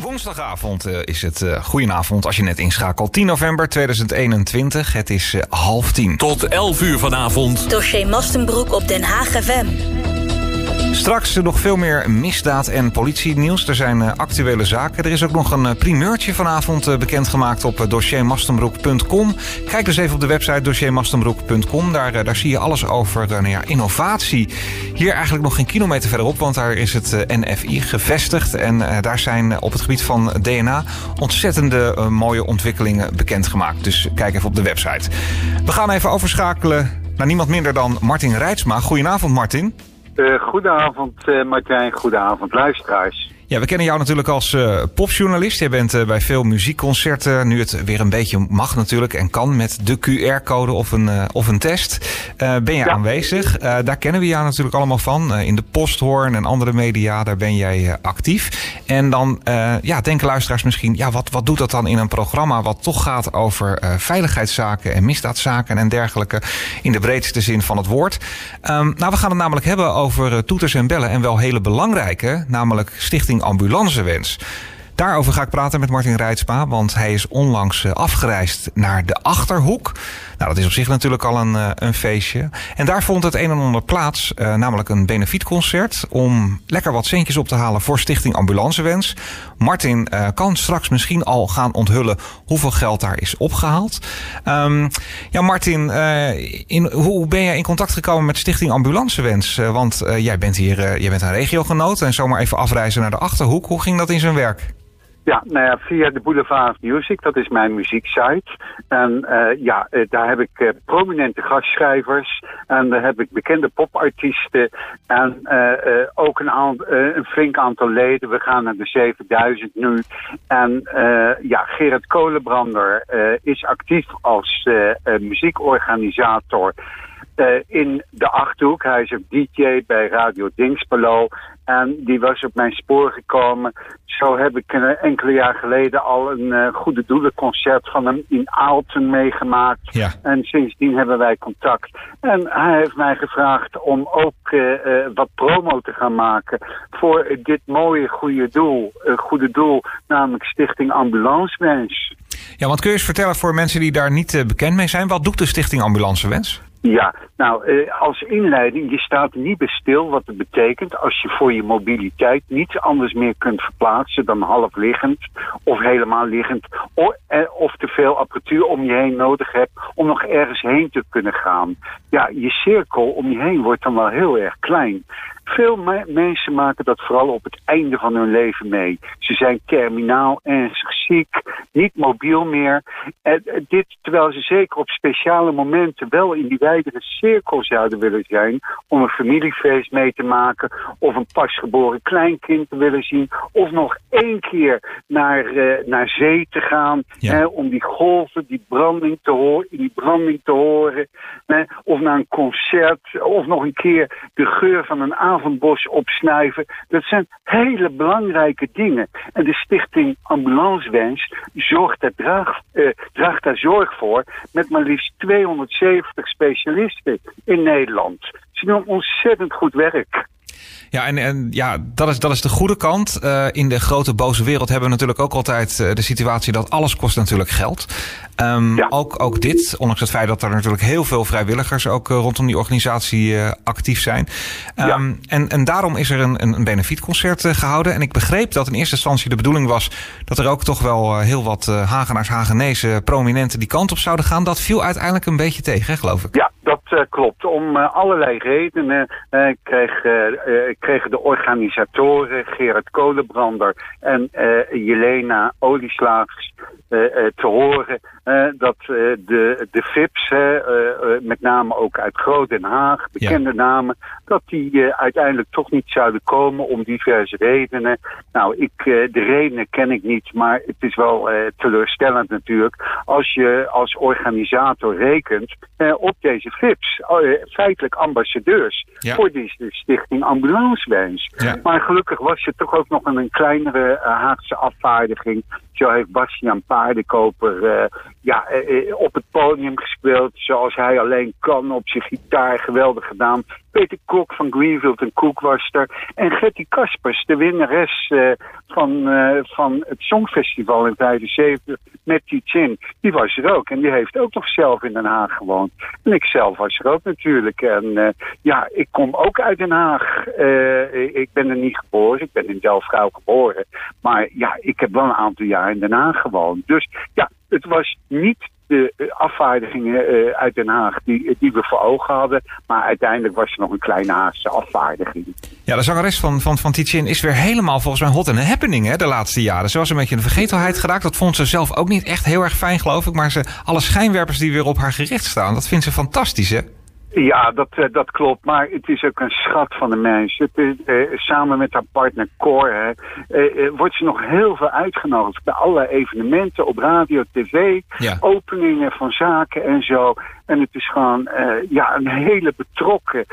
Woensdagavond uh, is het uh, goedenavond als je net inschakelt. 10 november 2021. Het is uh, half tien. Tot 11 uur vanavond. Dossier Mastenbroek op Den Haag FM. Straks nog veel meer misdaad- en politienieuws. Er zijn uh, actuele zaken. Er is ook nog een uh, primeurtje vanavond uh, bekendgemaakt op dossiermastenbroek.com. Kijk dus even op de website dossiermastenbroek.com. Daar, daar zie je alles over nou ja, innovatie. Hier eigenlijk nog geen kilometer verderop, want daar is het NFI gevestigd. En daar zijn op het gebied van DNA ontzettende mooie ontwikkelingen bekendgemaakt. Dus kijk even op de website. We gaan even overschakelen naar niemand minder dan Martin Rijtsma. Goedenavond, Martin. Uh, goedenavond uh, Martijn, goedenavond luisteraars. Ja, we kennen jou natuurlijk als uh, popjournalist. Je bent uh, bij veel muziekconcerten, nu het weer een beetje mag natuurlijk en kan met de QR-code of een, uh, of een test. ben je ja. aanwezig? daar kennen we jou natuurlijk allemaal van. in de Posthoorn en andere media, daar ben jij actief. En dan ja, denken luisteraars misschien, ja, wat, wat doet dat dan in een programma wat toch gaat over veiligheidszaken en misdaadzaken en dergelijke in de breedste zin van het woord. Um, nou, we gaan het namelijk hebben over toeters en bellen en wel hele belangrijke, namelijk Stichting Ambulancewens. Daarover ga ik praten met Martin Rijtsma, want hij is onlangs afgereisd naar de Achterhoek. Nou, dat is op zich natuurlijk al een, een feestje. En daar vond het een en ander plaats, uh, namelijk een benefietconcert... om lekker wat centjes op te halen voor Stichting Ambulancewens. Martin uh, kan straks misschien al gaan onthullen hoeveel geld daar is opgehaald. Um, ja, Martin, uh, in, hoe ben jij in contact gekomen met Stichting Ambulancewens? want jij bent hier, jij bent een regiogenoot en zomaar even afreizen naar de Achterhoek. Hoe ging dat in zijn werk? Ja, nou ja, via de Boulevard Music, dat is mijn muzieksite. En uh, ja, uh, daar heb ik uh, prominente gastschrijvers en daar heb ik bekende popartiesten en ook een, een flink aantal leden. We gaan naar de 7000 nu. En ja, Gerard Kolenbrander is actief als muziekorganisator. Uh, in de Achterhoek. Hij is ook DJ bij Radio Dingspelo. En die was op mijn spoor gekomen. Zo heb ik uh, enkele jaar geleden al een uh, goede doelenconcert van hem in Aalten meegemaakt. Ja. En sindsdien hebben wij contact. En hij heeft mij gevraagd om ook wat promo te gaan maken voor dit mooie goede doel. goede doel, namelijk Stichting Ambulancewens. Ja, want kun je eens vertellen voor mensen die daar niet bekend mee zijn, wat doet de Stichting Ambulancewens? Ja, nou, uh, als inleiding, je staat niet bij stil wat het betekent als je voor je mobiliteit niets anders meer kunt verplaatsen dan half liggend of helemaal liggend of, uh, of te veel apparatuur om je heen nodig hebt om nog ergens heen te kunnen gaan. Ja, je cirkel om je heen wordt dan wel heel erg klein. Veel me mensen maken dat vooral op het einde van hun leven mee. Ze zijn terminaal, ernstig ziek, niet mobiel meer. En dit terwijl ze zeker op speciale momenten wel in die wijdere cirkel zouden willen zijn. Om een familiefeest mee te maken. Of een pasgeboren kleinkind te willen zien. Of nog één keer naar, uh, naar zee te gaan. Ja. Hè, om die golven, die branding te horen. Die branding te horen. Hè, of naar een concert. Of nog een keer de geur van een avondbos opsnuiven. Dat zijn hele belangrijke dingen. En de stichting Ambulancewens zorgt daar, draagt, uh, draagt daar zorg voor. Met maar liefst 270 specialisten in Nederland. Ze doen ontzettend goed werk. Ja, en, en ja, dat is, dat is de goede kant. Uh, in de grote boze wereld hebben we natuurlijk ook altijd uh, de situatie dat alles kost natuurlijk geld. Um, ja. ook, ook dit, ondanks het feit dat er natuurlijk heel veel vrijwilligers ook uh, rondom die organisatie actief zijn. Um, Ja. en, en daarom is er een, een, een benefietconcert gehouden. En ik begreep dat in eerste instantie de bedoeling was dat er ook toch wel heel wat Hagenaars, Hagenezen, prominenten die kant op zouden gaan. Dat viel uiteindelijk een beetje tegen, hè, geloof ik. Ja, dat klopt. Om allerlei redenen kreeg, kregen de organisatoren Gerard Kolenbrander en Jelena Olieslagers te horen dat de, de VIP's, met name ook uit Groot Den Haag, bekende Ja. namen, dat die uiteindelijk toch niet zouden komen om diverse redenen. Nou, ik, de redenen ken ik niet, maar het is wel teleurstellend natuurlijk als je als organisator rekent op deze VIP's, feitelijk ambassadeurs Ja. voor deze stichting Ambulancewens. Ja. Maar gelukkig was er toch ook nog een, een kleinere Haagse afvaardiging. Zo heeft Bastiaan Paardenkoper uh, ja, uh, op het podium gespeeld zoals hij alleen kan op zijn gitaar. Geweldig gedaan. Peter Kok van Greenfield en Cook was er. En Getty Kaspers, de winnares uh, van, uh, van het Songfestival in 75 met die Chin. Die was er ook. En die heeft ook nog zelf in Den Haag gewoond. En ik zelf was er ook natuurlijk. En uh, ja, ik kom ook uit Den Haag. ik ben er niet geboren. Ik ben in Delft geboren. Maar ja, ik heb wel een aantal jaar in Den Haag gewoond. Dus ja, het was niet de afvaardigingen uh, uit Den Haag die, die we voor ogen hadden. Maar uiteindelijk was er nog een kleine Haagse afvaardiging. Ja, de zangeres van, van, van Tietjen is weer helemaal volgens mij hot en happening hè, de laatste jaren. Ze was een beetje in de vergetelheid geraakt. Dat vond ze zelf ook niet echt heel erg fijn, geloof ik. Maar ze, alle schijnwerpers die weer op haar gericht staan, dat vindt ze fantastisch, hè? Ja, dat, uh, dat klopt. Maar het is ook een schat van de mens. Het is, uh, samen met haar partner Cor hè, uh, wordt ze nog heel veel uitgenodigd bij allerlei evenementen op radio, tv, ja. openingen van zaken en zo. En het is gewoon ja, een hele betrokken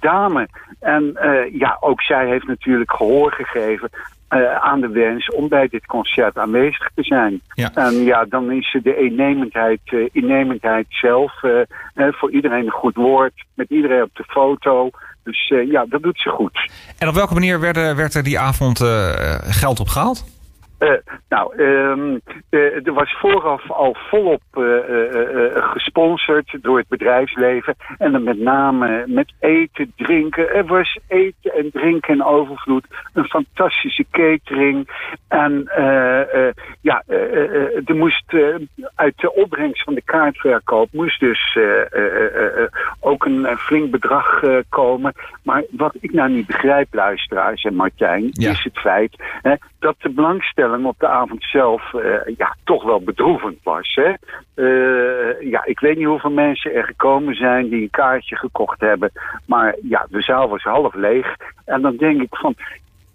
dame. En ja, ook zij heeft natuurlijk gehoor gegeven uh, aan de wens om bij dit concert aanwezig te zijn. Ja. En ja, dan is de innemendheid, uh, innemendheid zelf uh, voor iedereen een goed woord. Met iedereen op de foto. Dus ja, dat doet ze goed. En op welke manier werd, werd er die avond geld opgehaald? Uh, nou, um, uh, er was vooraf al volop uh, gesponsord door het bedrijfsleven. En dan met name met eten, drinken. Er was eten en drinken in overvloed. Een fantastische catering. En ja, er moest uit de opbrengst van de kaartverkoop moest dus ook een flink bedrag komen. Maar wat ik nou niet begrijp, luisteraars en Martijn, ja. is het feit hè, dat de belangstelling op de avond zelf uh, ja, toch wel bedroevend was. Hè? Uh, ja, ik weet niet hoeveel mensen er gekomen zijn die een kaartje gekocht hebben. Maar ja, de zaal was half leeg. En dan denk ik van,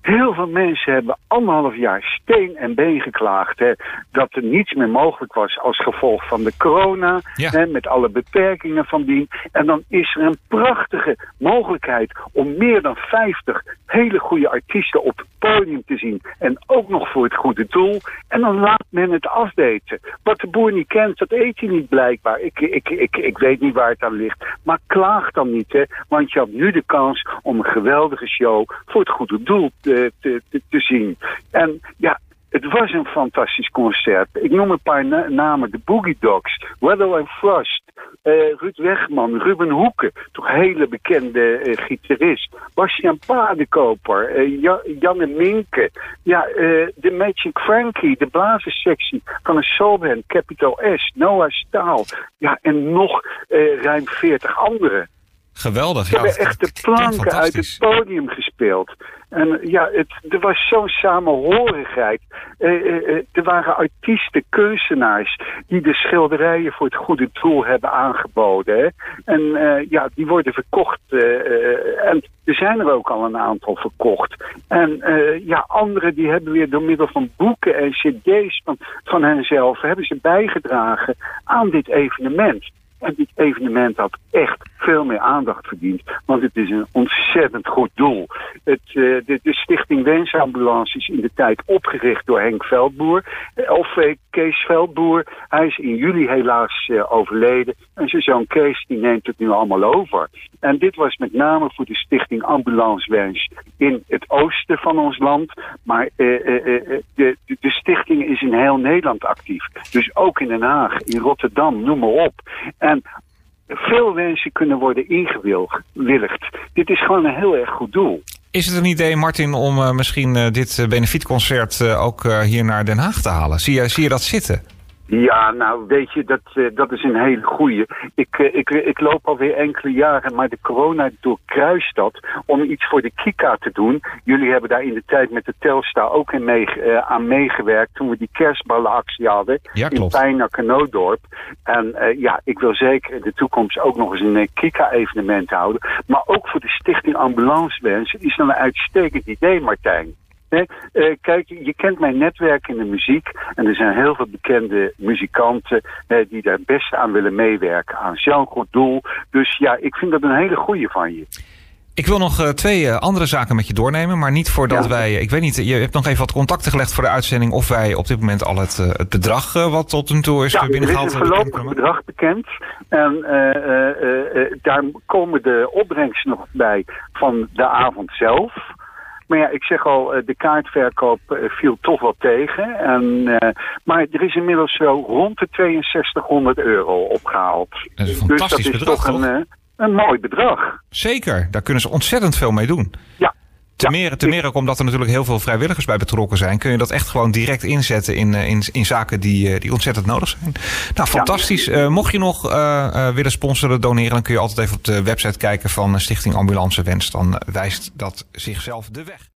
Heel veel mensen hebben anderhalf jaar steen en been geklaagd. Hè, dat er niets meer mogelijk was als gevolg van de corona. Ja. Hè, met alle beperkingen van dien. En dan is er een prachtige mogelijkheid om meer dan 50 hele goede artiesten op het podium te zien. En ook nog voor het goede doel. En dan laat men het afweten. Wat de boer niet kent, dat eet hij niet blijkbaar. Ik, ik, ik, ik weet niet waar het aan ligt. Maar klaag dan niet, hè. Want je hebt nu de kans om een geweldige show voor het goede doel te te, te, zien. En ja, het was een fantastisch concert. Ik noem een paar na namen. De Boogie Dogs, Weather and Frost, uh, Ruud Wegman, Ruben Hoeken, toch hele bekende uh, gitarist. Bastiaan Paardenkoper, uh, ja, Janne Minke. Ja, de Magic Frankie, de blazerssectie van een soulband, Capital S, Noah Staal. Ja, en nog ruim 40 anderen. Geweldig. Ze ja, hebben echt de planken uit het podium gespeeld. En ja, het, er was zo'n samenhorigheid. Eh, eh, eh, er waren artiesten, kunstenaars... die de schilderijen voor het goede doel hebben aangeboden. Hè? En uh, ja, die worden verkocht. en er zijn er ook al een aantal verkocht. En ja, anderen die hebben weer door middel van boeken en cd's van, van henzelf... hebben ze bijgedragen aan dit evenement. En dit evenement had echt veel meer aandacht verdiend. Want het is een ontzettend goed doel. Het, uh, de, de, Stichting Wensambulance is in de tijd opgericht door Henk Veldboer. Uh, of uh, Kees Veldboer. Hij is in juli helaas overleden. En zijn zoon Kees die neemt het nu allemaal over. En dit was met name voor de Stichting Ambulance Wens in het oosten van ons land. Maar de, de, de stichting is in heel Nederland actief. Dus ook in Den Haag, in Rotterdam, noem maar op. En veel wensen kunnen worden ingewilligd. Dit is gewoon een heel erg goed doel. Is het een idee, Martin, om uh, misschien uh, dit benefietconcert uh, ook hier naar Den Haag te halen? Zie zie je dat zitten? Ja, nou weet je, dat, uh, dat is een hele goeie. Ik, uh, ik, ik loop alweer enkele jaren, maar de corona doorkruist dat om iets voor de Kika te doen. Jullie hebben daar in de tijd met de Telstar ook in mee, uh, aan meegewerkt toen we die kerstballenactie hadden ja, in Pijnack en Noodorp. En ja, ik wil zeker in de toekomst ook nog eens een Kika-evenement houden. Maar ook voor de Stichting Ambulance Wensen is dat een uitstekend idee, Martijn. Nee, uh, kijk, je kent mijn netwerk in de muziek. En er zijn heel veel bekende muzikanten uh, die daar best aan willen meewerken. Aan zo'n goed doel. Dus ja, ik vind dat een hele goede van je. Ik wil nog twee andere zaken met je doornemen, maar niet voordat wij. Ik weet niet, je hebt nog even wat contacten gelegd voor de uitzending. Of wij op dit moment al het, het bedrag wat tot nu toe is ja, binnengehaald. Is een voorlopig bedrag bekend. En daar komen de opbrengsten nog bij van de avond zelf. Maar ja, ik zeg al, de kaartverkoop viel toch wel tegen. En, maar er is inmiddels zo rond de 6200 euro opgehaald. Dat is een fantastisch dus dat is bedrag, toch een, een mooi bedrag. Zeker, daar kunnen ze ontzettend veel mee doen. Ja. Ja. meer, ten meer ook omdat er natuurlijk heel veel vrijwilligers bij betrokken zijn, kun je dat echt gewoon direct inzetten in, in, in zaken die, eh, die ontzettend nodig zijn. Nou, fantastisch. Eh, mocht je nog eh, eh, willen sponsoren, doneren, dan kun je altijd even op de website kijken van eh, Stichting Ambulance Wens. Dan wijst dat zichzelf de weg.